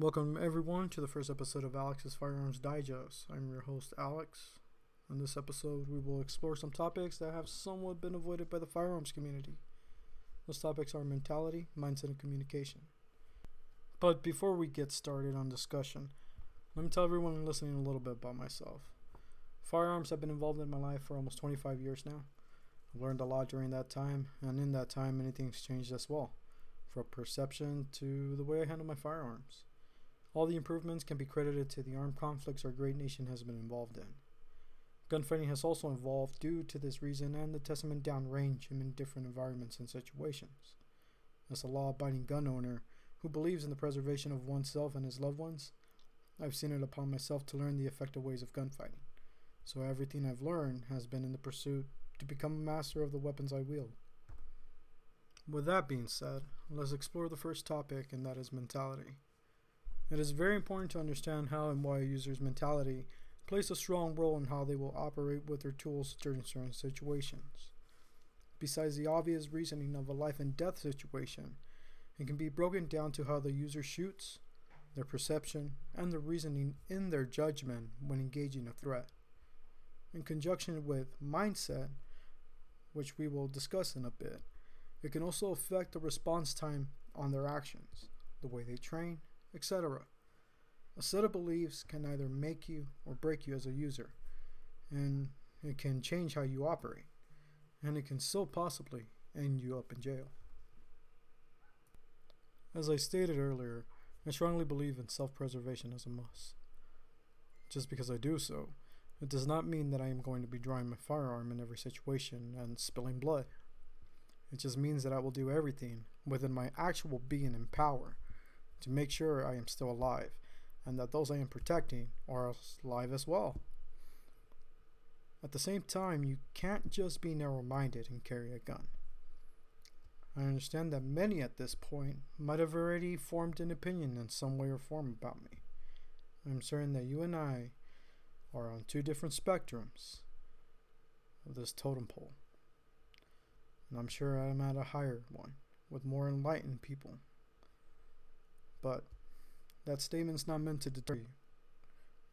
Welcome, everyone, to the first episode of Alex's Firearms Digest. I'm your host, Alex. In this episode, we will explore some topics that have somewhat been avoided by the firearms community. Those topics are mentality, mindset, and communication. But before we get started on discussion, let me tell everyone listening a little bit about myself. Firearms have been involved in my life for almost 25 years now. I've learned a lot during that time, and in that time, many things changed as well, from perception to the way I handle my firearms. All the improvements can be credited to the armed conflicts our great nation has been involved in. Gunfighting has also evolved due to this reason and the testament downrange in different environments and situations. As a law abiding gun owner who believes in the preservation of oneself and his loved ones, I've seen it upon myself to learn the effective ways of gunfighting. So everything I've learned has been in the pursuit to become a master of the weapons I wield. With that being said, let's explore the first topic, and that is mentality. It is very important to understand how and why a user's mentality plays a strong role in how they will operate with their tools during certain situations. Besides the obvious reasoning of a life and death situation, it can be broken down to how the user shoots, their perception, and the reasoning in their judgment when engaging a threat. In conjunction with mindset, which we will discuss in a bit, it can also affect the response time on their actions, the way they train, etc. A set of beliefs can either make you or break you as a user, and it can change how you operate, and it can so possibly end you up in jail. As I stated earlier, I strongly believe in self preservation as a must. Just because I do so, it does not mean that I am going to be drawing my firearm in every situation and spilling blood. It just means that I will do everything within my actual being and power to make sure I am still alive and that those I am protecting are alive as well. At the same time, you can't just be narrow minded and carry a gun. I understand that many at this point might have already formed an opinion in some way or form about me. I'm certain that you and I are on two different spectrums of this totem pole. And I'm sure I'm at a higher one with more enlightened people. But that statement's not meant to deter you,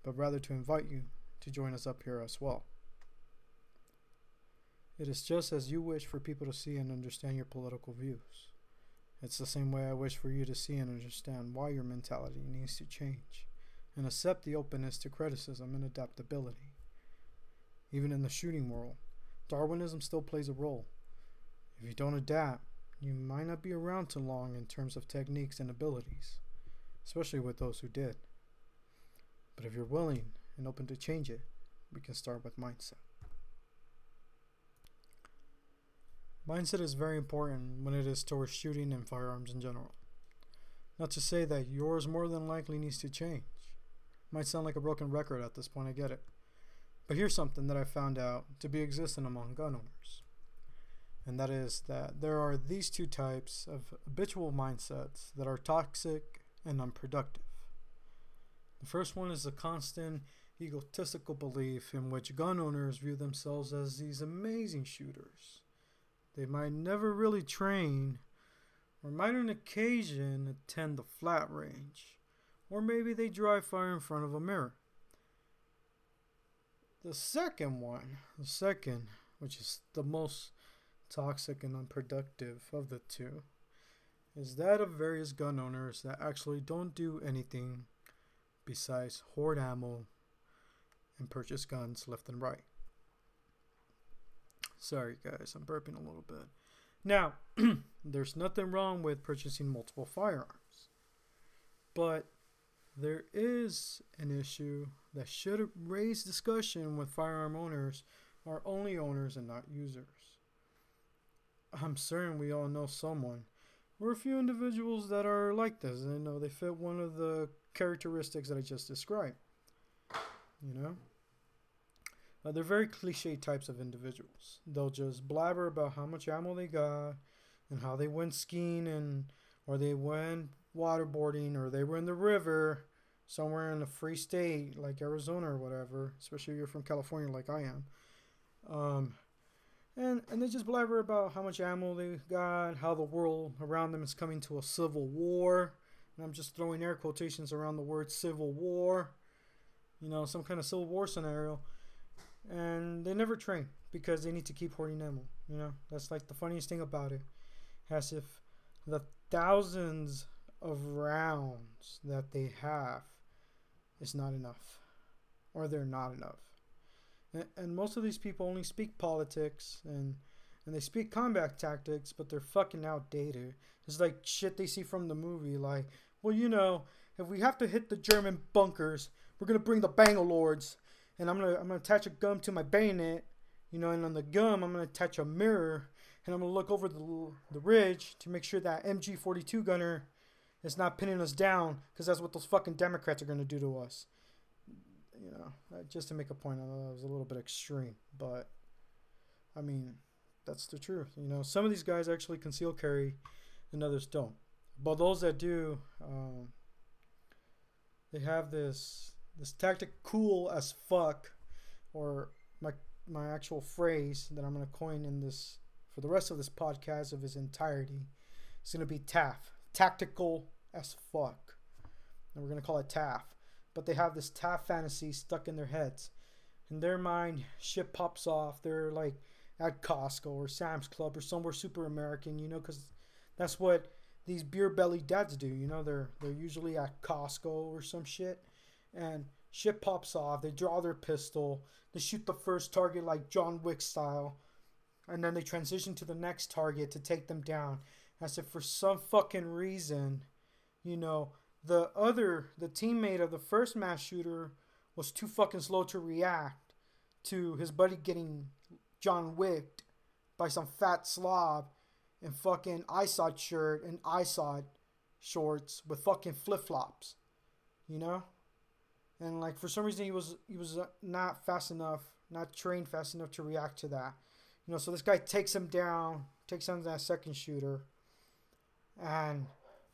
but rather to invite you to join us up here as well. It is just as you wish for people to see and understand your political views. It's the same way I wish for you to see and understand why your mentality needs to change and accept the openness to criticism and adaptability. Even in the shooting world, Darwinism still plays a role. If you don't adapt, you might not be around too long in terms of techniques and abilities, especially with those who did. But if you're willing and open to change it, we can start with mindset. Mindset is very important when it is towards shooting and firearms in general. Not to say that yours more than likely needs to change. Might sound like a broken record at this point, I get it. But here's something that I found out to be existent among gun owners and that is that there are these two types of habitual mindsets that are toxic and unproductive. The first one is a constant egotistical belief in which gun owners view themselves as these amazing shooters. They might never really train, or might on occasion attend the flat range, or maybe they dry fire in front of a mirror. The second one, the second, which is the most toxic and unproductive of the two is that of various gun owners that actually don't do anything besides hoard ammo and purchase guns left and right. Sorry, guys, I'm burping a little bit. Now, there's nothing wrong with purchasing multiple firearms, but there is an issue that should raise discussion with firearm owners are only owners and not users. I'm certain we all know someone or a few individuals that are like this. and You know, they fit one of the characteristics that I just described. You know? Uh, they're very cliche types of individuals. They'll just blabber about how much ammo they got and how they went skiing and or they went waterboarding or they were in the river somewhere in a free state like Arizona or whatever, especially if you're from California like I am. Um, and and they just blabber about how much ammo they got, how the world around them is coming to a civil war, and I'm just throwing air quotations around the word civil war, you know, some kind of civil war scenario, and they never train because they need to keep hoarding ammo. You know, that's like the funniest thing about it. As if the thousands of rounds that they have is not enough, or they're not enough. And, most of these people only speak politics and and they speak combat tactics, but they're fucking outdated. It's like shit they see from the movie, like, well, you know, if we have to hit the German bunkers, we're gonna bring the Bangalores, and I'm gonna I'm gonna attach a gun to my bayonet, you know, and on the gun I'm gonna attach a mirror, and I'm gonna look over the the ridge to make sure that MG42 gunner is not pinning us down, because that's what those fucking Democrats are gonna do to us. You know, just to make a point, I know that was a little bit extreme, but I mean, that's the truth. You know, some of these guys actually conceal carry, and others don't. But those that do, um, they have this this tactic cool as fuck, or my my actual phrase that I'm gonna coin in this for the rest of this podcast of its entirety. It's gonna be TAF, tactical as fuck, and we're gonna call it TAF. But they have this TAF fantasy stuck in their heads. In their mind, shit pops off. They're like at Costco or Sam's Club or somewhere super American, you know, because that's what these beer belly dads do. You know, they're they're usually at Costco or some shit, and shit pops off. They draw their pistol. They shoot the first target like John Wick style, and then they transition to the next target to take them down. As if for some fucking reason, you know, the other the teammate of the first mass shooter was too fucking slow to react to his buddy getting John Wick by some fat slob in fucking Izod shirt and Izod shorts with fucking flip flops, you know? And like for some reason he was he was not fast enough, not trained fast enough to react to that, you know. So this guy takes him down, takes on that second shooter, and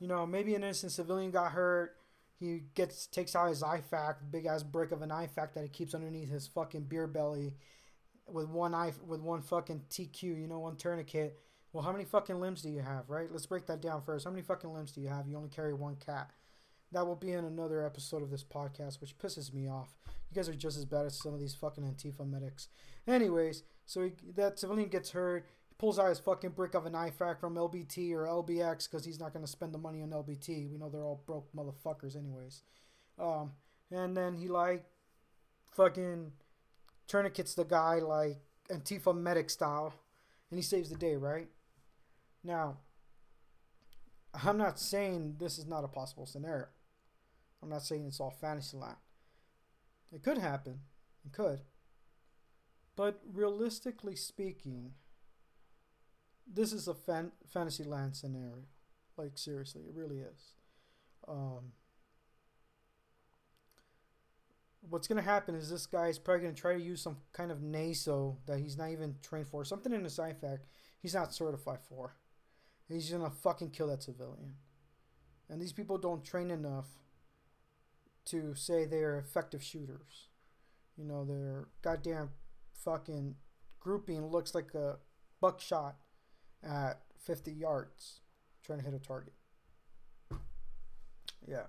you know maybe an innocent civilian got hurt. He gets takes out his IFAK, big ass brick of an IFAK that he keeps underneath his fucking beer belly, with one eye with one fucking TQ, you know, one tourniquet. Well, how many fucking limbs do you have, right? Let's break that down first. How many fucking limbs do you have? You only carry one cat. That will be in another episode of this podcast, which pisses me off. You guys are just as bad as some of these fucking Antifa medics. Anyways, so he, that civilian gets hurt. Pulls out his fucking brick of an IFAK from LBT or LBX because he's not going to spend the money on LBT. We know they're all broke motherfuckers, anyways. Um, and then he like fucking tourniquets the guy like Antifa medic style, and he saves the day, right? Now, I'm not saying this is not a possible scenario. I'm not saying it's all fantasy land. It could happen. It could. But realistically speaking, this is a fan- fantasy land scenario. Like, seriously, it really is. Um, what's gonna happen is this guy is probably gonna try to use some kind of NASO that he's not even trained for, something in his IFAK he's not certified for. He's gonna fucking kill that civilian. And these people don't train enough to say they're effective shooters. You know, their goddamn fucking grouping looks like a buckshot at 50 yards trying to hit a target. Yeah.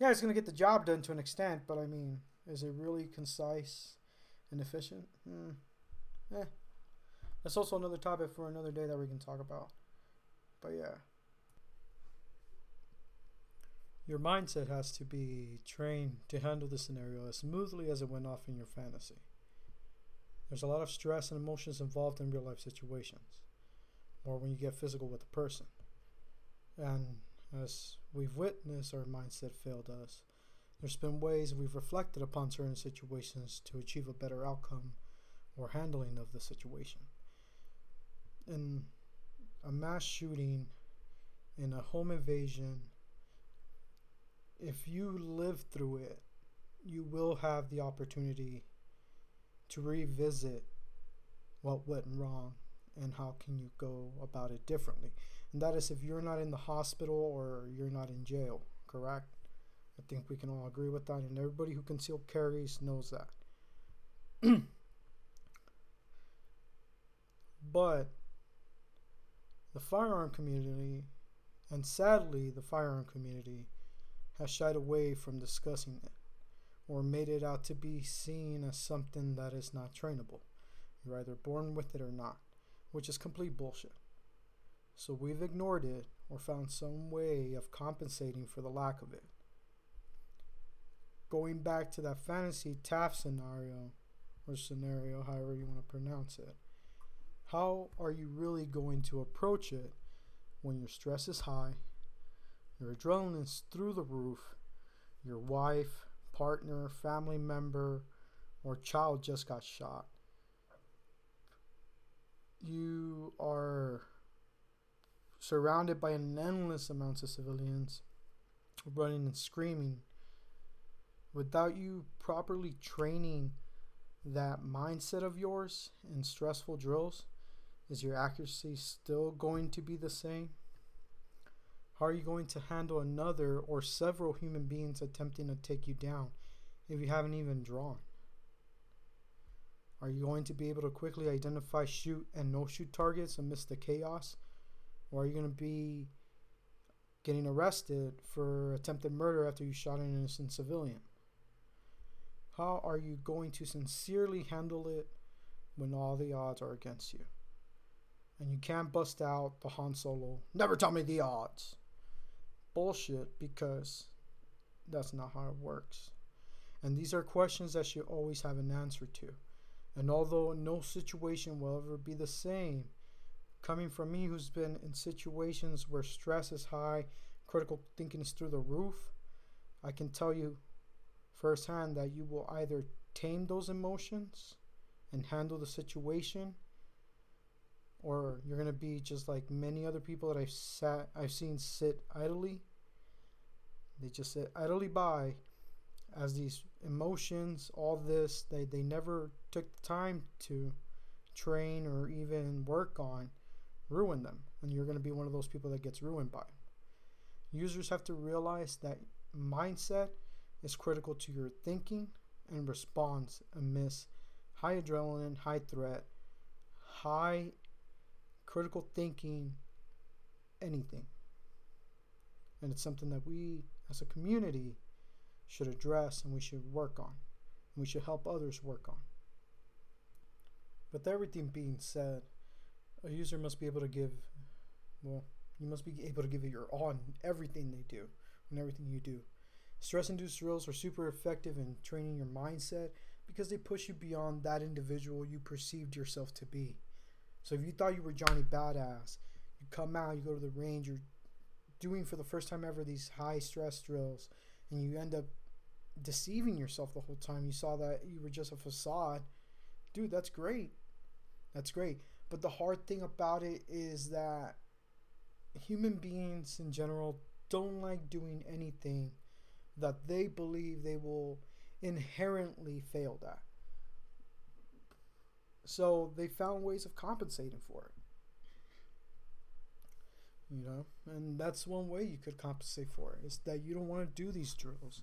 Yeah, it's going to get the job done to an extent, but I mean, is it really concise and efficient? Hmm. Eh. That's also another topic for another day that we can talk about. But yeah. Your mindset has to be trained to handle the scenario as smoothly as it went off in your fantasy. There's a lot of stress and emotions involved in real life situations, or when you get physical with a person. And as we've witnessed, our mindset failed us there's been ways we've reflected upon certain situations to achieve a better outcome or handling of the situation. In a mass shooting, in a home invasion, if you live through it, you will have the opportunity to revisit what went wrong and how can you go about it differently. And that is if you're not in the hospital or you're not in jail, correct? I think we can all agree with that, and everybody who conceal carries knows that. but the firearm community, and sadly, the firearm community has shied away from discussing it or made it out to be seen as something that is not trainable. You're either born with it or not, which is complete bullshit. So we've ignored it or found some way of compensating for the lack of it. Going back to that fantasy TAF scenario, or scenario, however you want to pronounce it, how are you really going to approach it when your stress is high, your adrenaline is through the roof, your wife, partner, family member, or child just got shot? You are surrounded by an endless amounts of civilians running and screaming without you properly training that mindset of yours in stressful drills. Is your accuracy still going to be the same? How are you going to handle another or several human beings attempting to take you down if you haven't even drawn are you going to be able to quickly identify shoot and no shoot targets amidst the chaos or are you going to be getting arrested for attempted murder after you shot an innocent civilian? How are you going to sincerely handle it when all the odds are against you? And you can't bust out the Han Solo, never tell me the odds. Bullshit, because that's not how it works. And these are questions that you always have an answer to. And although no situation will ever be the same, coming from me who's been in situations where stress is high, critical thinking is through the roof, I can tell you firsthand that you will either tame those emotions and handle the situation or you're going to be just like many other people that I've sat I've seen sit idly. They just sit idly by as these emotions all this they they never took the time to train or even work on ruin them, and you're going to be one of those people that gets ruined by Users have to realize that mindset is critical to your thinking and response amidst high adrenaline, high threat, high critical thinking, anything. And it's something that we as a community should address and we should work on. And we should help others work on. With everything being said, a user must be able to give, well, you must be able to give it your all in everything they do, and everything you do. Stress induced drills are super effective in training your mindset because they push you beyond that individual you perceived yourself to be. So if you thought you were Johnny Badass, you come out, you go to the range, you're doing for the first time ever these high stress drills, and you end up deceiving yourself the whole time. You saw that you were just a facade. Dude, that's great. That's great. But the hard thing about it is that human beings in general don't like doing anything that they believe they will inherently fail at. So they found ways of compensating for it. You know, and that's one way you could compensate for it is that you don't want to do these drills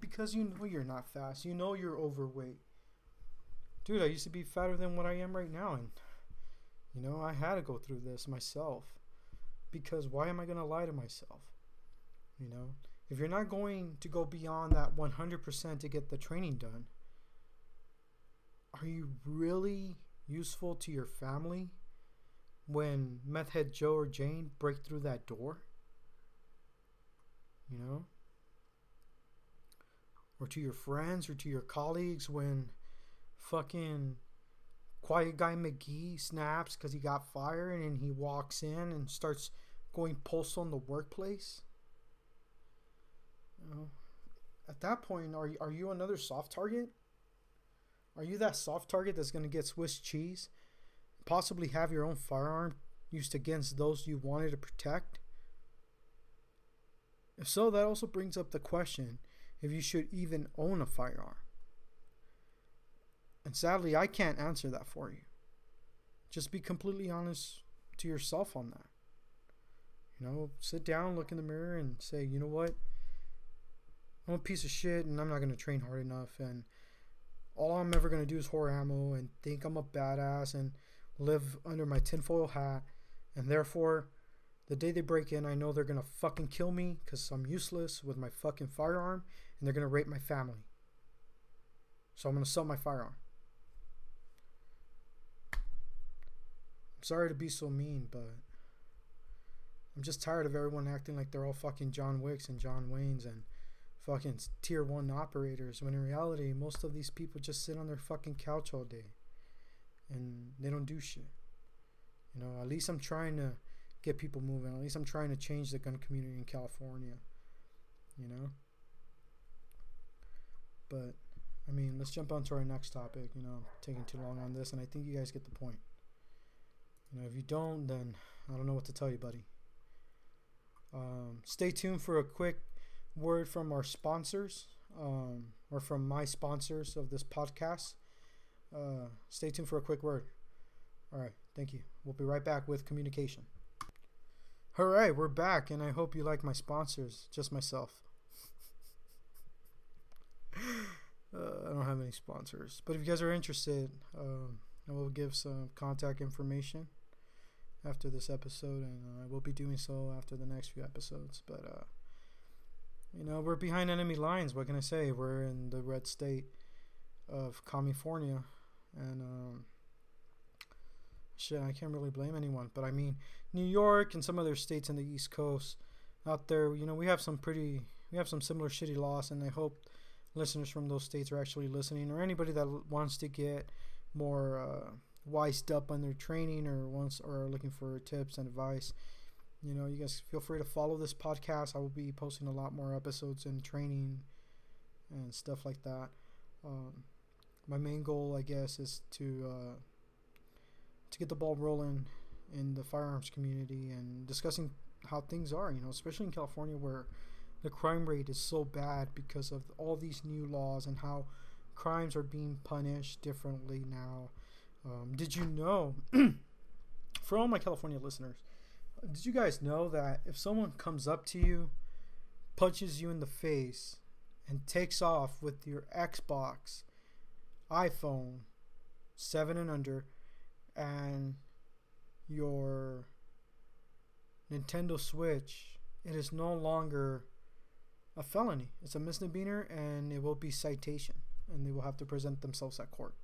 because you know you're not fast. You know you're overweight. Dude, I used to be fatter than what I am right now, and you know, I had to go through this myself because why am I going to lie to myself? You know, if you're not going to go beyond that 100% to get the training done, are you really useful to your family when meth head Joe or Jane break through that door? You know? Or to your friends or to your colleagues when fucking Quiet Guy McGee snaps because he got fired and he walks in and starts going postal in the workplace. You know, at that point, are, are you another soft target? Are you that soft target that's going to get Swiss cheese? Possibly have your own firearm used against those you wanted to protect? If so, that also brings up the question if you should even own a firearm. And sadly, I can't answer that for you. Just be completely honest to yourself on that. You know, sit down, look in the mirror, and say, you know what? I'm a piece of shit and I'm not going to train hard enough. And all I'm ever going to do is whore ammo and think I'm a badass and live under my tinfoil hat. And therefore, The day they break in, I know they're gonna fucking kill me because I'm useless with my fucking firearm and they're gonna rape my family. So I'm gonna sell my firearm. I'm sorry to be so mean, but I'm just tired of everyone acting like they're all fucking John Wicks and John Waynes and fucking tier one operators when in reality most of these people just sit on their fucking couch all day and they don't do shit. You know, at least I'm trying to get people moving. At least I'm trying to change the gun community in California. You know? But I mean, let's jump on to our next topic. You know, I'm taking too long on this, and I think you guys get the point. You know, if you don't, then I don't know what to tell you, buddy. Um, stay tuned for a quick word from our sponsors, um, or from my sponsors of this podcast. Uh, stay tuned for a quick word. All right, thank you. We'll be right back with communication. Right, we're back, and I hope you like my sponsors, just myself. uh, I don't have any sponsors, but if you guys are interested, um, I will give some contact information after this episode, and uh, I will be doing so after the next few episodes. But uh, you know, we're behind enemy lines. What can I say? We're in the red state of California, and um, shit, I can't really blame anyone. But I mean, New York and some other states in the East Coast out there, you know, we have some pretty, we have some similar shitty loss, and I hope listeners from those states are actually listening, or anybody that wants to get more uh, wised up on their training, or wants or are looking for tips and advice. You know, you guys feel free to follow this podcast. I will be posting a lot more episodes and training and stuff like that. Um, my main goal, I guess, is to uh, to get the ball rolling in the firearms community and discussing how things are. You know, especially in California where the crime rate is so bad because of all these new laws and how crimes are being punished differently now. Um, did you know, for all my California listeners, did you guys know that if someone comes up to you, punches you in the face, and takes off with your Xbox, iPhone 7 and under, and your Nintendo Switch, it is no longer a felony. It's a misdemeanor and it will be citation and they will have to present themselves at court.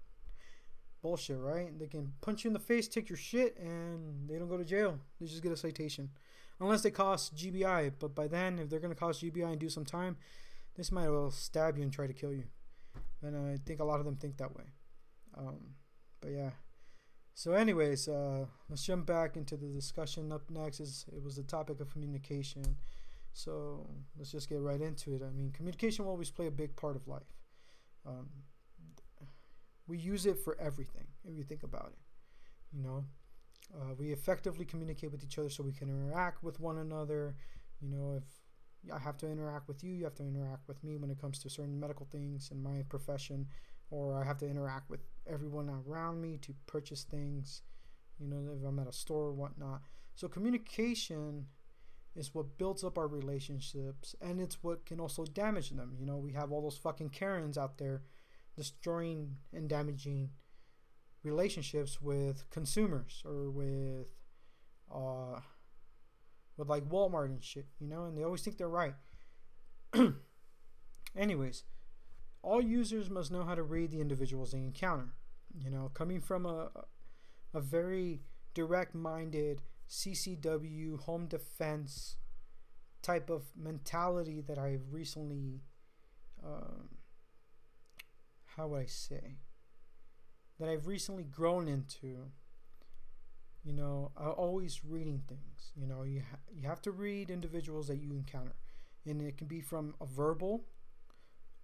Bullshit, right? They can punch you in the face, take your shit, and they don't go to jail. They just get a citation. Unless they cost GBI, but by then, if they're going to cost GBI and do some time, this might well stab you and try to kill you. And I think a lot of them think that way. Um, but yeah. So, anyways, uh, let's jump back into the discussion. Up next is it was the topic of communication. So let's just get right into it. I mean, communication will always play a big part of life. Um, we use it for everything if you think about it. You know, uh, we effectively communicate with each other so we can interact with one another. You know, if I have to interact with you, you have to interact with me when it comes to certain medical things in my profession, or I have to interact with everyone around me to purchase things. You know, if I'm at a store or whatnot. So communication is what builds up our relationships and it's what can also damage them. You know, we have all those fucking Karens out there destroying and damaging relationships with consumers or with uh with like Walmart and shit, you know, and they always think they're right. Anyways, all users must know how to read the individuals they encounter. You know, coming from a a very direct-minded CCW home defense type of mentality that I've recently, um, how would I say, that I've recently grown into. You know, uh, always reading things. You know, you ha- you have to read individuals that you encounter, and it can be from a verbal,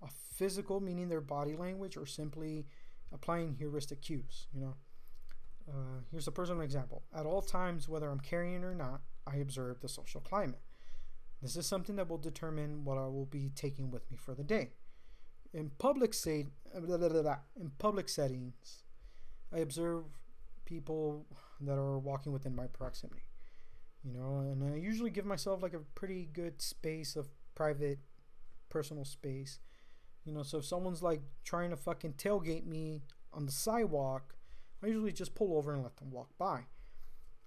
a physical, meaning their body language, or simply applying heuristic cues. You know, uh, here's a personal example. At all times, whether I'm carrying or not, I observe the social climate. This is something that will determine what I will be taking with me for the day. In public say, in public settings, I observe people that are walking within my proximity. You know, and I usually give myself like a pretty good space of private, personal space. You know, so if someone's like trying to fucking tailgate me on the sidewalk, I usually just pull over and let them walk by.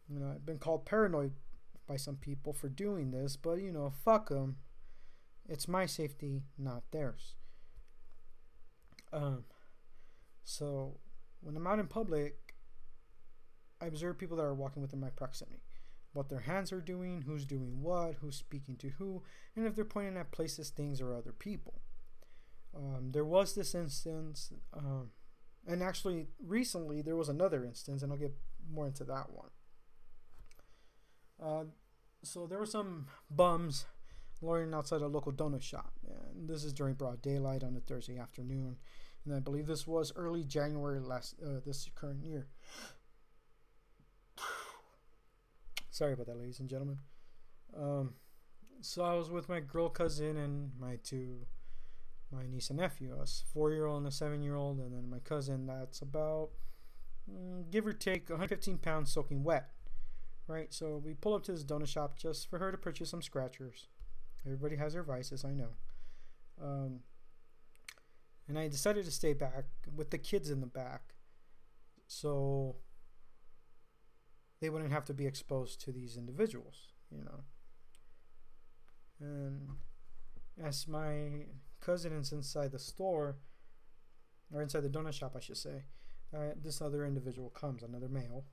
You know, I've been called paranoid by some people for doing this, but you know, fuck them. It's my safety, not theirs. Um, so when I'm out in public, I observe people that are walking within my proximity, what their hands are doing, who's doing what, who's speaking to who, and if they're pointing at places, things, or other people. Um, there was this instance, um, and actually recently there was another instance, and I'll get more into that one. Uh, so there were some bums loitering outside a local donut shop, and this is during broad daylight on a Thursday afternoon, and I believe this was early January last uh, this current year. Sorry about that, ladies and gentlemen. Um, so I was with my girl cousin and my two, my niece and nephew, a four-year-old and a seven-year-old, and then my cousin that's about, mm, give or take, 115 pounds soaking wet right? So we pull up to this donut shop just for her to purchase some scratchers. Everybody has their vices, I know. Um, and I decided to stay back with the kids in the back so they wouldn't have to be exposed to these individuals, you know. And as my cousin is inside the store, or inside the donut shop, I should say, uh, this other individual comes, another male,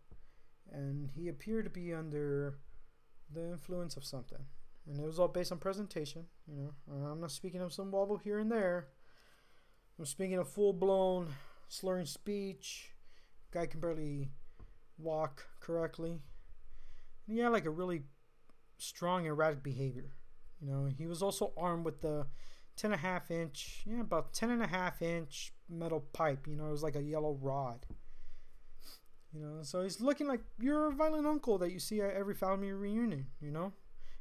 and he appeared to be under the influence of something. And it was all based on presentation, you know. I'm not speaking of some wobble here and there. I'm speaking of full blown slurring speech. Guy can barely walk correctly. And he had like a really strong erratic behavior. You know, he was also armed with the 10 and a half inch, yeah, about 10 and a half inch metal pipe. You know, it was like a yellow rod. You know, so he's looking like your violent uncle that you see at every family reunion, you know?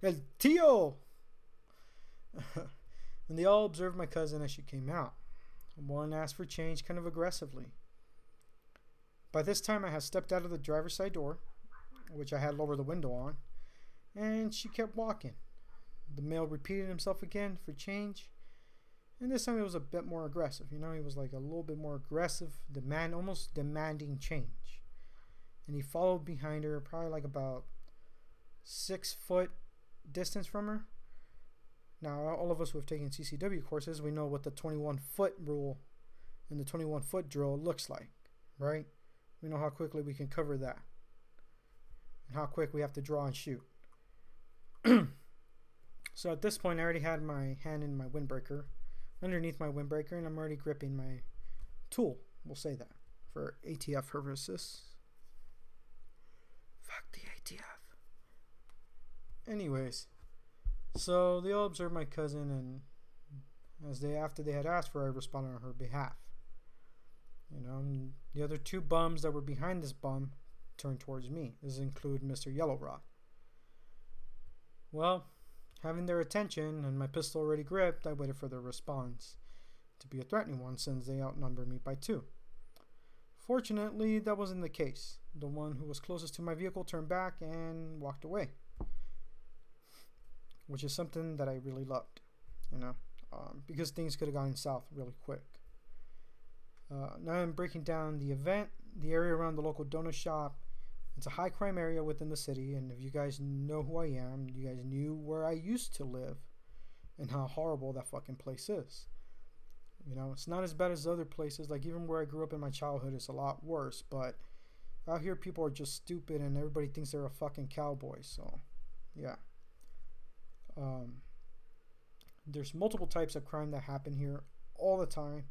El tío! and they all observed my cousin as she came out. One asked for change kind of aggressively. By this time, I had stepped out of the driver's side door, which I had lowered the window on, and she kept walking. The male repeated himself again for change, and this time it was a bit more aggressive. You know, he was like a little bit more aggressive, demand, almost demanding change and he followed behind her, probably like about six foot distance from her. Now, all of us who have taken CCW courses, we know what the 21 foot rule and the 21 foot drill looks like, right? We know how quickly we can cover that and how quick we have to draw and shoot. so at this point, I already had my hand in my windbreaker, underneath my windbreaker, and I'm already gripping my tool. We'll say that for ATF purposes. Fuck the ATF. Anyways, so they all observed my cousin, and as they after they had asked for, I responded on her behalf. You know, the other two bums that were behind this bum turned towards me. This include Mr. Yellow Rod. Well, having their attention and my pistol already gripped, I waited for their response to be a threatening one since they outnumbered me by two. Fortunately, that wasn't the case. The one who was closest to my vehicle turned back and walked away, which is something that I really loved, you know, um, because things could have gone south really quick. Uh, now I'm breaking down the event, the area around the local donut shop. It's a high crime area within the city, and if you guys know who I am, you guys knew where I used to live and how horrible that fucking place is. You know, it's not as bad as other places. Like even where I grew up in my childhood, it's a lot worse. But out here, people are just stupid, and everybody thinks they're a fucking cowboy. So, yeah. Um, there's multiple types of crime that happen here all the time,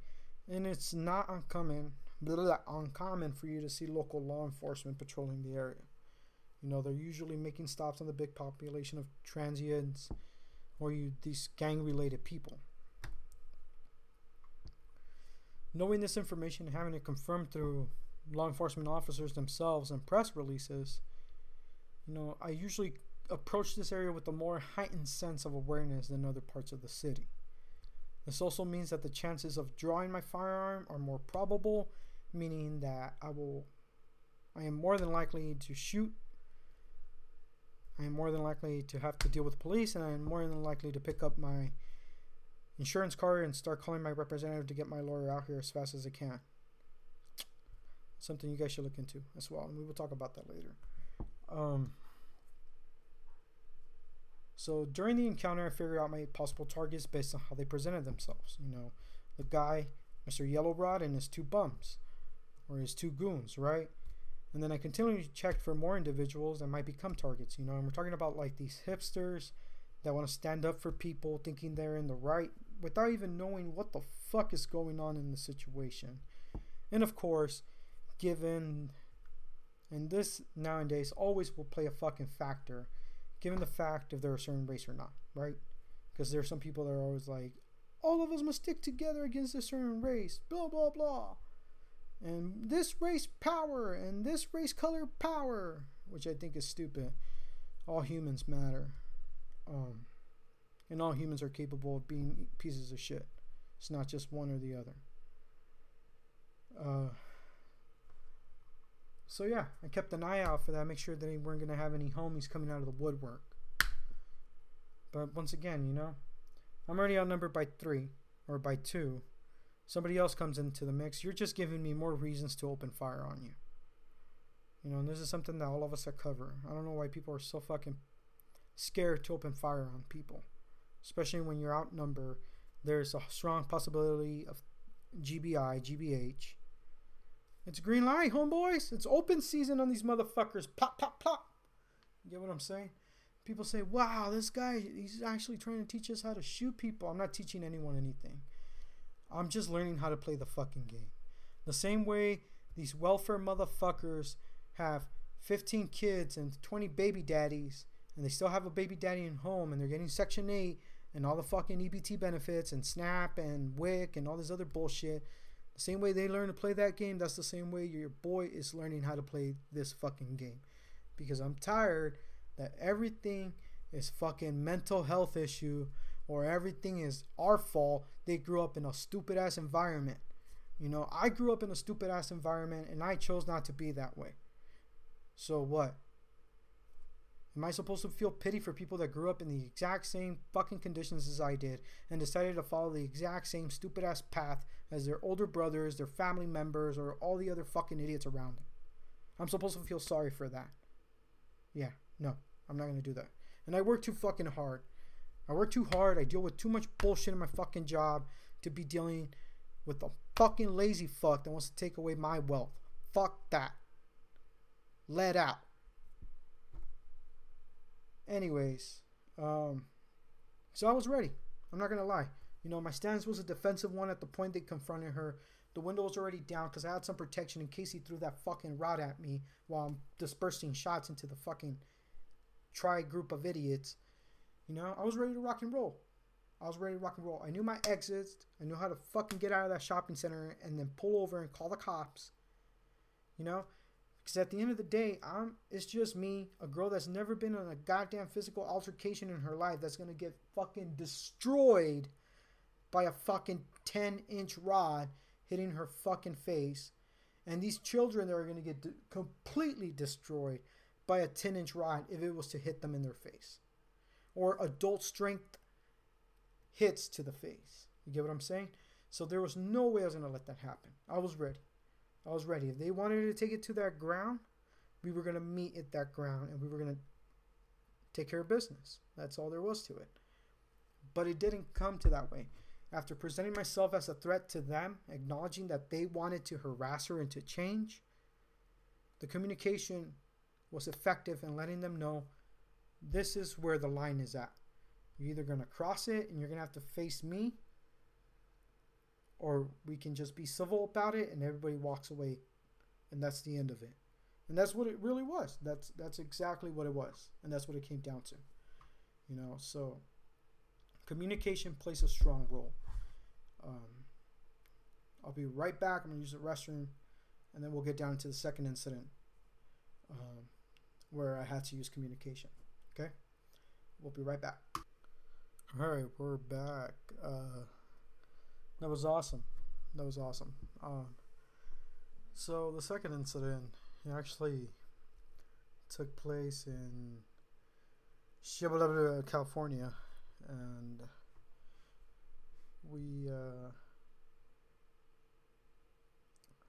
and it's not uncommon, blah, uncommon for you to see local law enforcement patrolling the area. You know, they're usually making stops on the big population of transients or you these gang-related people. Knowing this information and having it confirmed through law enforcement officers themselves and press releases, you know, I usually approach this area with a more heightened sense of awareness than other parts of the city. This also means that the chances of drawing my firearm are more probable, meaning that I will I am more than likely to shoot. I am more than likely to have to deal with police and I am more than likely to pick up my insurance card and start calling my representative to get my lawyer out here as fast as I can. Something you guys should look into as well, and we will talk about that later. Um, So during the encounter, I figured out my possible targets based on how they presented themselves. You know, the guy, Mr. Yellow Rod, and his two bums, or his two goons, right? And then I continually checked for more individuals that might become targets. You know, and we're talking about like these hipsters that want to stand up for people, thinking they're in the right without even knowing what the fuck is going on in the situation. And of course, given and this nowadays always will play a fucking factor given the fact if they're a certain race or not, right? Because there's some people that are always like, all of us must stick together against a certain race, blah, blah, blah. And this race power and this race color power, which I think is stupid. All humans matter. Um, and all humans are capable of being pieces of shit. It's not just one or the other. Uh, so yeah, I kept an eye out for that, make sure that they weren't gonna have any homies coming out of the woodwork. But once again, you know, I'm already outnumbered by three or by two. Somebody else comes into the mix. You're just giving me more reasons to open fire on you. You know, and this is something that all of us are cover. I don't know why people are so fucking scared to open fire on people, especially when you're outnumbered. There's a strong possibility of GBI, GBH, it's green light, homeboys. It's open season on these motherfuckers. Pop, pop, pop. You get what I'm saying? People say, wow, this guy, he's actually trying to teach us how to shoot people. I'm not teaching anyone anything. I'm just learning how to play the fucking game. The same way these welfare motherfuckers have 15 kids and 20 baby daddies, and they still have a baby daddy in home, and they're getting Section 8 and all the fucking EBT benefits and SNAP and WIC and all this other bullshit. The same way they learn to play that game, that's the same way your boy is learning how to play this fucking game. Because I'm tired that everything is fucking mental health issue or everything is our fault. They grew up in a stupid ass environment. You know, I grew up in a stupid ass environment and I chose not to be that way. So what? Am I supposed to feel pity for people that grew up in the exact same fucking conditions as I did and decided to follow the exact same stupid ass path as their older brothers, their family members, or all the other fucking idiots around them? I'm supposed to feel sorry for that. Yeah, no, I'm not gonna do that. And I work too fucking hard. I work too hard. I deal with too much bullshit in my fucking job to be dealing with a fucking lazy fuck that wants to take away my wealth. Fuck that. Let out. Anyways, um, so I was ready. I'm not gonna lie. You know, my stance was a defensive one at the point they confronted her. The window was already down because I had some protection in case he threw that fucking rod at me while I'm dispersing shots into the fucking tri group of idiots. You know, I was ready to rock and roll. I was ready to rock and roll. I knew my exits. I knew how to fucking get out of that shopping center and then pull over and call the cops. You know, because at the end of the day, I'm it's just me, a girl that's never been in a goddamn physical altercation in her life that's gonna get fucking destroyed by a fucking 10 inch rod hitting her fucking face. And these children that are gonna get de- completely destroyed by a 10 inch rod if it was to hit them in their face. Or adult strength hits to the face. You get what I'm saying? So there was no way I was gonna let that happen. I was ready. I was ready. If they wanted to take it to that ground, we were going to meet at that ground and we were going to take care of business. That's all there was to it. But it didn't come to that way. After presenting myself as a threat to them, acknowledging that they wanted to harass her into change, the communication was effective in letting them know this is where the line is at. You're either going to cross it and you're going to have to face me or we can just be civil about it and everybody walks away and that's the end of it. And that's what it really was. That's that's exactly what it was and that's what it came down to you know? So communication plays a strong role. Um, i'll be right back. I'm going to use the restroom and then we'll get down to the second incident um, where i had to use communication okay we'll be right back all right we're back uh, that was awesome. That was awesome. Um, so the second incident actually took place in Shibalaba, California, and we uh,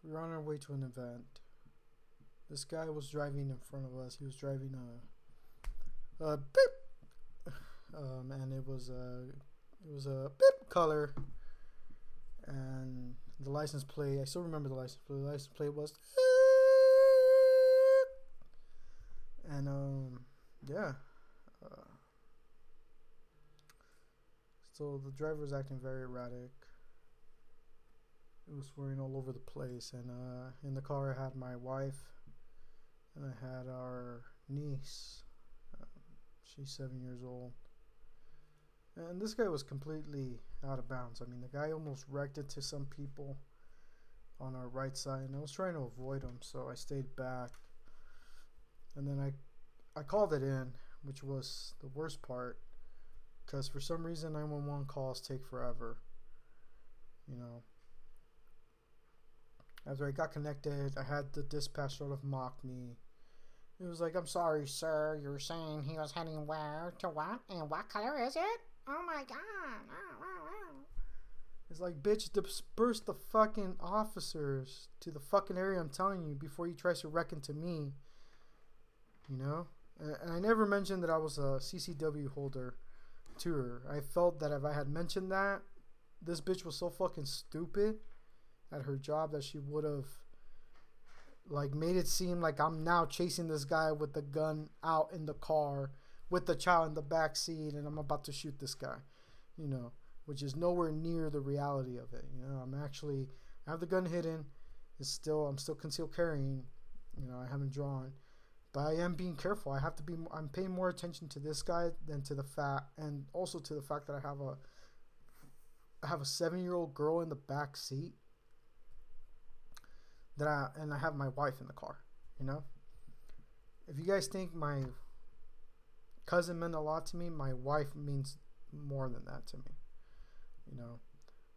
we were on our way to an event. This guy was driving in front of us. He was driving a a beep, um, and it was a it was a beep color, and the license plate. I still remember the license plate. The license plate was, and um, yeah. Uh, so the driver was acting very erratic. It was swearing all over the place, and uh, in the car I had my wife, and I had our niece. She's seven years old, and this guy was completely out of bounds. I mean, the guy almost wrecked it to some people on our right side, and I was trying to avoid him, so I stayed back. And then I, I called it in, which was the worst part because for some reason 911 calls take forever. You know. After I got connected, I had the dispatch sort of mock me. It was like, I'm sorry, sir. You're saying he was heading where to what? And what color is it? Oh my god. It's like, bitch, disperse the fucking officers to the fucking area I'm telling you before he tries to reckon to me. You know? And I never mentioned that I was a CCW holder to her. I felt that if I had mentioned that, this bitch was so fucking stupid at her job that she would have like made it seem like I'm now chasing this guy with the gun out in the car with the child in the back seat and I'm about to shoot this guy, you know, which is nowhere near the reality of it. You know, I'm actually I have the gun hidden. It's still I'm still concealed carrying. You know, I haven't drawn but I am being careful. I have to be. I'm paying more attention to this guy than to the fat, and also to the fact that I have a. I have a seven-year-old girl in the back seat. That I and I have my wife in the car. You know. If you guys think my cousin meant a lot to me, my wife means more than that to me. You know,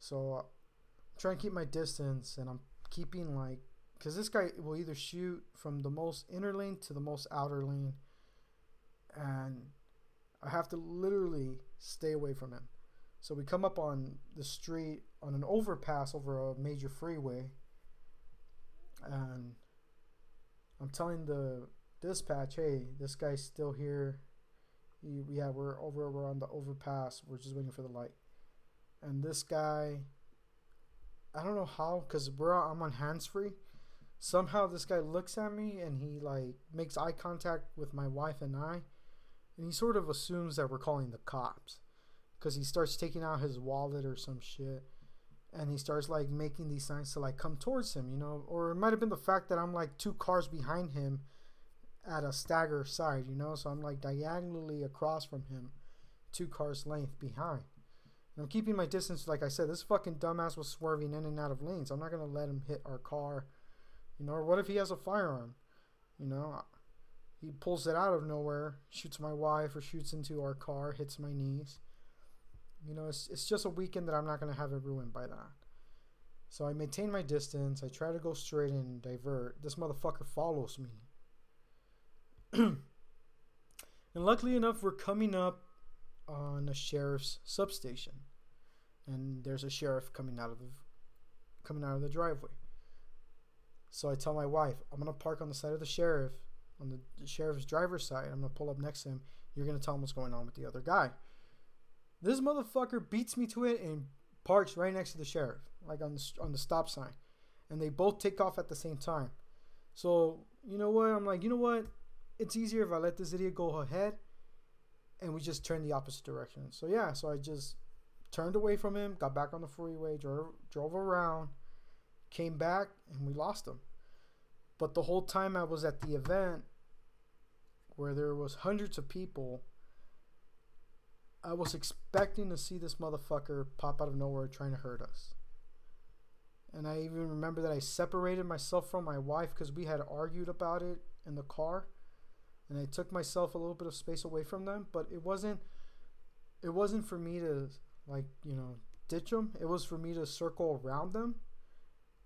so uh, I'm trying to keep my distance, and I'm keeping like because this guy will either shoot from the most inner lane to the most outer lane, and I have to literally stay away from him. So we come up on the street on an overpass over a major freeway, and I'm telling the dispatch, "Hey, this guy's still here. He, yeah, we're over. We're on the overpass. We're just waiting for the light." And this guy, I don't know how, cause we're I'm on hands free somehow this guy looks at me and he like makes eye contact with my wife and I and he sort of assumes that we're calling the cops because he starts taking out his wallet or some shit and he starts like making these signs to like come towards him you know? Or it might have been the fact that i'm like two cars behind him at a stagger side you know? So i'm like diagonally across from him two cars length behind. And i'm keeping my distance like i said this fucking dumbass was swerving in and out of lanes. I'm not gonna let him hit our car you know, or what if he has a firearm? You know, he pulls it out of nowhere, shoots my wife, or shoots into our car, hits my knees. You know, it's, it's just a weekend that I'm not going to have it ruined by that. So I maintain my distance. I try to go straight and divert. This motherfucker follows me. and luckily enough, we're coming up on a sheriff's substation. And there's a sheriff coming out of the coming out of the driveway. So I tell my wife, I'm gonna park on the side of the sheriff, on the, sheriff's driver's side. I'm gonna pull up next to him. You're gonna tell him what's going on with the other guy. This motherfucker beats me to it and parks right next to the sheriff, like on the on the stop sign, and they both take off at the same time. So you know what? I'm like, you know what? It's easier if I let this idiot go ahead, and we just turn the opposite direction. So yeah, so I just turned away from him, got back on the freeway, drove drove around came back and we lost him. But the whole time I was at the event where there was hundreds of people, I was expecting to see this motherfucker pop out of nowhere trying to hurt us. And I even remember that I separated myself from my wife because we had argued about it in the car. And I took myself a little bit of space away from them, but it wasn't it wasn't for me to like, you know, ditch them. It was for me to circle around them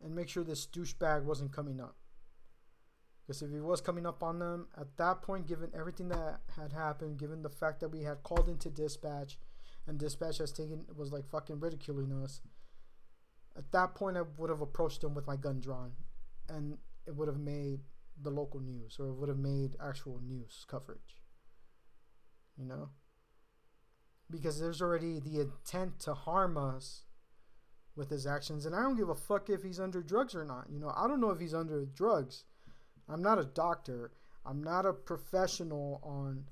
and make sure this douchebag wasn't coming up. Because if he was coming up on them at that point, given everything that had happened, given the fact that we had called into dispatch, and dispatch has taken was like fucking ridiculing us. At that point, I would have approached him with my gun drawn, and it would have made the local news, or it would have made actual news coverage. You know. because there's already the intent to harm us with his actions. And I don't give a fuck if he's under drugs or not. You know, I don't know if he's under drugs. I'm not a doctor. I'm not a professional on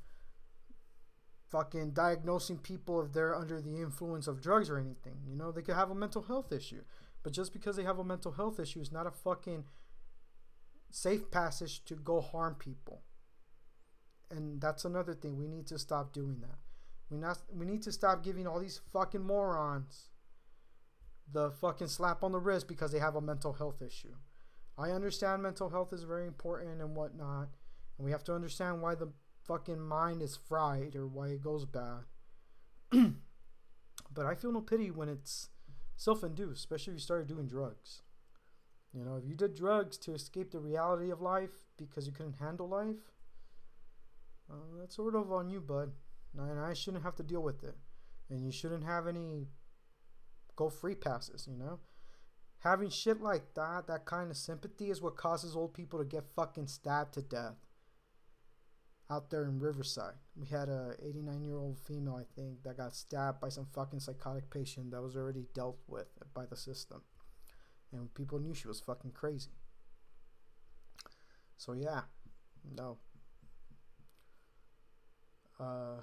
fucking diagnosing people if they're under the influence of drugs or anything. You know, they could have a mental health issue. But just because they have a mental health issue is not a fucking safe passage to go harm people. And that's another thing. We need to stop doing that. We not we need to stop giving all these fucking morons the fucking slap on the wrist because they have a mental health issue. I understand mental health is very important and whatnot, and we have to understand why the fucking mind is fried or why it goes bad. but I feel no pity when it's self-induced, especially if you started doing drugs. You know, if you did drugs to escape the reality of life because you couldn't handle life, uh, that's sort of on you, bud. And I shouldn't have to deal with it. And you shouldn't have any go free passes, you know? Having shit like that, that kind of sympathy is what causes old people to get fucking stabbed to death. Out there in Riverside, we had a 89 year old female, I think, that got stabbed by some fucking psychotic patient that was already dealt with by the system, and people knew she was fucking crazy. So yeah, no. Uh,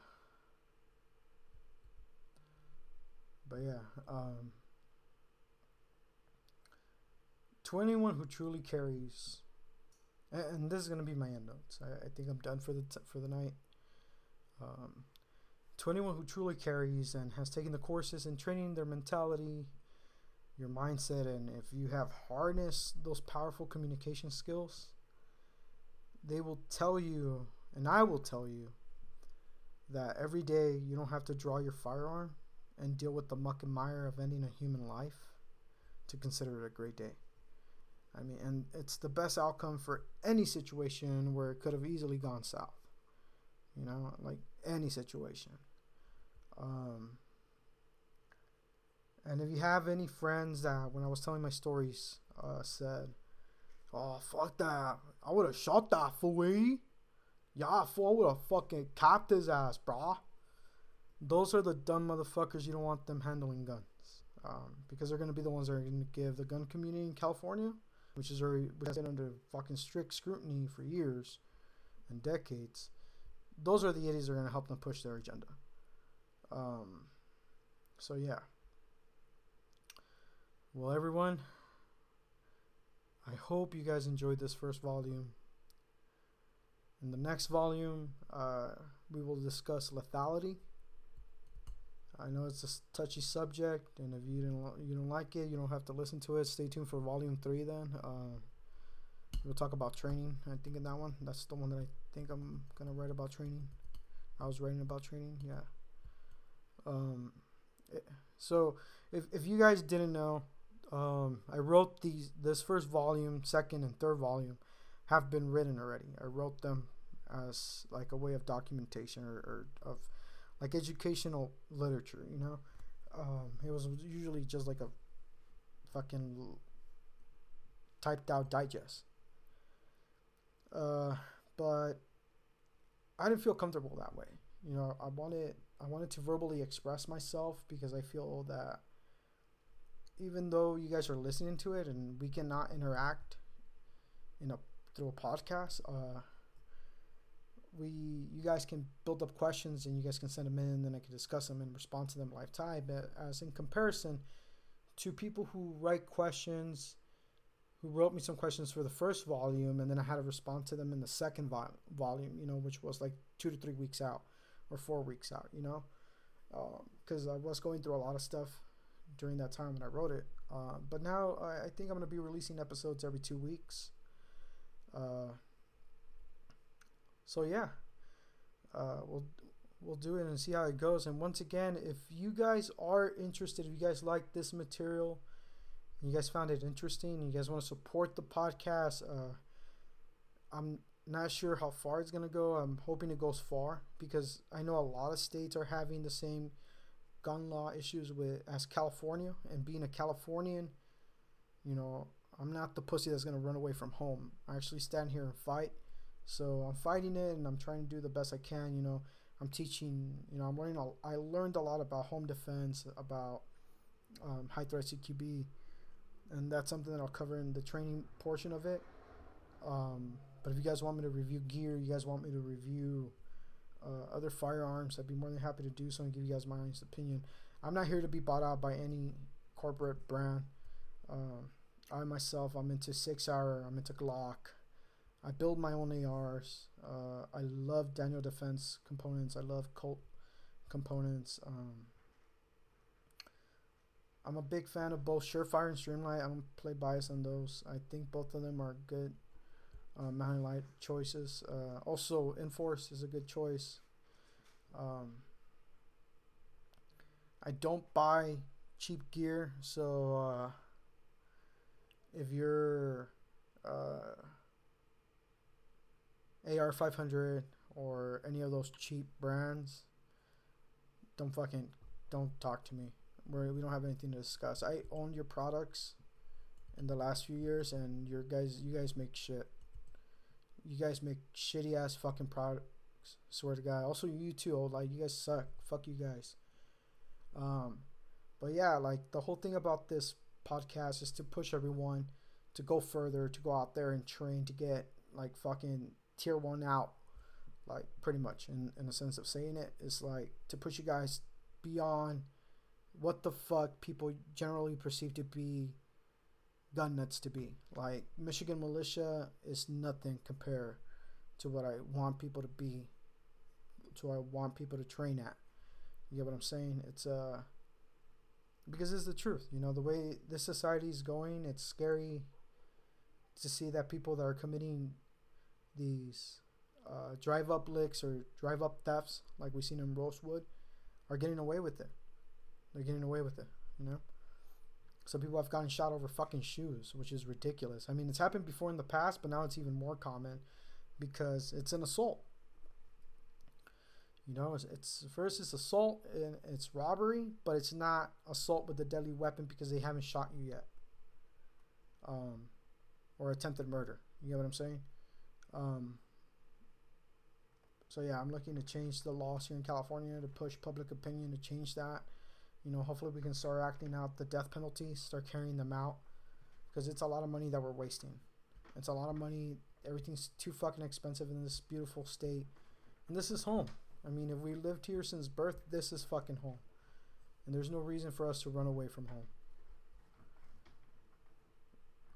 but yeah, um, to anyone who truly carries, and, and this is gonna be my end notes. I, I think I'm done for the t- for the night. Um, to anyone who truly carries and has taken the courses in training their mentality, your mindset, and if you have harnessed those powerful communication skills, they will tell you, and I will tell you, that every day you don't have to draw your firearm and deal with the muck and mire of ending a human life to consider it a great day. I mean, and it's the best outcome for any situation where it could have easily gone south. You know, like any situation. Um, and if you have any friends that, when I was telling my stories, uh, said, "Oh fuck that! I would have shot that fool. Yeah, fool, I would have fucking capped his ass, brah." those are the dumb motherfuckers you don't want them handling guns um, because they're going to be the ones that are going to give the gun community in California, which is already has been under fucking strict scrutiny for years and decades. Those are the idiots that are going to help them push their agenda. Um, so yeah. Well, everyone, I hope you guys enjoyed this first volume. In the next volume, uh, we will discuss lethality. I know it's a touchy subject, and if you don't you don't like it, you don't have to listen to it. Stay tuned for volume three. Then uh, we'll talk about training. I think in that one, that's the one that I think I'm gonna write about training. I was writing about training. Yeah. Um, it, so if if you guys didn't know, um, I wrote these this first volume, second and third volume, have been written already. I wrote them as like a way of documentation or, or of like educational literature, you know. Um, it was usually just like a fucking typed out digest. Uh, but I didn't feel comfortable that way. You know, I wanted I wanted to verbally express myself because I feel that even though you guys are listening to it and we cannot interact in a through a podcast, uh, we you guys can build up questions and you guys can send them in and then I can discuss them and respond to them live time. But as in comparison to people who write questions, who wrote me some questions for the first volume and then I had to respond to them in the second vo- volume, you know, which was like two to three weeks out or four weeks out, you know, because um, I was going through a lot of stuff during that time when I wrote it. Uh, but now I, I think I'm going to be releasing episodes every two weeks. Uh, so yeah, uh, we'll we'll do it and see how it goes. And once again, if you guys are interested, if you guys like this material, you guys found it interesting, you guys want to support the podcast, uh, I'm not sure how far it's gonna go. I'm hoping it goes far because I know a lot of states are having the same gun law issues with as California, and being a Californian, you know, I'm not the pussy that's gonna run away from home. I actually stand here and fight so I'm fighting it and I'm trying to do the best I can. You know, I'm teaching. You know, I'm learning. A, I learned a lot about home defense, about um, high threat CQB, and that's something that I'll cover in the training portion of it. Um, but if you guys want me to review gear, you guys want me to review uh, other firearms, I'd be more than happy to do so and give you guys my honest opinion. I'm not here to be bought out by any corporate brand. Uh, I myself, I'm into SIG Sauer, I'm into Glock. I build my own ARs. Uh, I love Daniel Defense components. I love Colt components. Um, I'm a big fan of both Surefire and Streamlight. I don't play bias on those. I think both of them are good uh, light choices. Uh, also, Inforce is a good choice. Um, I don't buy cheap gear, so uh, if you're uh, AR500 or any of those cheap brands, don't fucking don't talk to me. We're, we don't have anything to discuss. I own your products in the last few years, and your guys, you guys make shit. You guys make shitty ass fucking products. Swear to God. Also, you too, old like you guys suck. Fuck you guys. Um, but yeah, like the whole thing about this podcast is to push everyone to go further, to go out there and train to get like fucking tier one out. Like pretty much in in the sense of saying it. it is like to push you guys beyond what the fuck people generally perceive to be gun nuts to be. Like Michigan militia is nothing compared to what I want people to be, to what I want people to train at. You get what I'm saying? It's uh because it's the truth. You know, the way this society is going, it's scary to see that people that are committing these uh, drive up licks or drive up thefts, like we've seen in Rosewood, are getting away with it. They're getting away with it, you know? Some people have gotten shot over fucking shoes, which is ridiculous. I mean, it's happened before in the past, but now it's even more common because it's an assault. You know, it's, it's first it's assault and it's robbery, but it's not assault with a deadly weapon because they haven't shot you yet. Um, or attempted murder. You get what I'm saying? Um, so yeah, I'm looking to change the laws here in California to push public opinion to change that you know, hopefully we can start acting out the death penalty, start carrying them out, because it's a lot of money that we're wasting. It's a lot of money. Everything's too fucking expensive in this beautiful state, and this is home. I mean, if we lived here since birth, this is fucking home, and there's no reason for us to run away from home.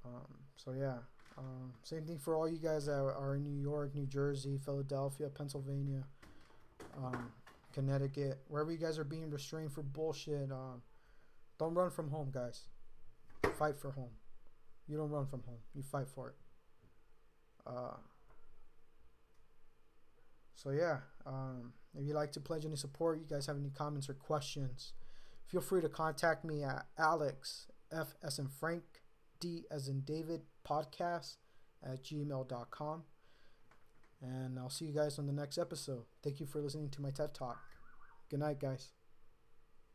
Um, so yeah, um, same thing for all you guys that are in New York, New Jersey, Philadelphia, Pennsylvania. Um, Connecticut, wherever you guys are being restrained for bullshit, uh, don't run from home, guys. Fight for home. You don't run from home. You fight for it. Uh, so yeah, um, if you'd like to pledge any support, you guys have any comments or questions, feel free to contact me at Alex F as in Frank D as in David podcast at gmail.com. And I'll see you guys on the next episode. Thank you for listening to my TED Talk. Good night, guys.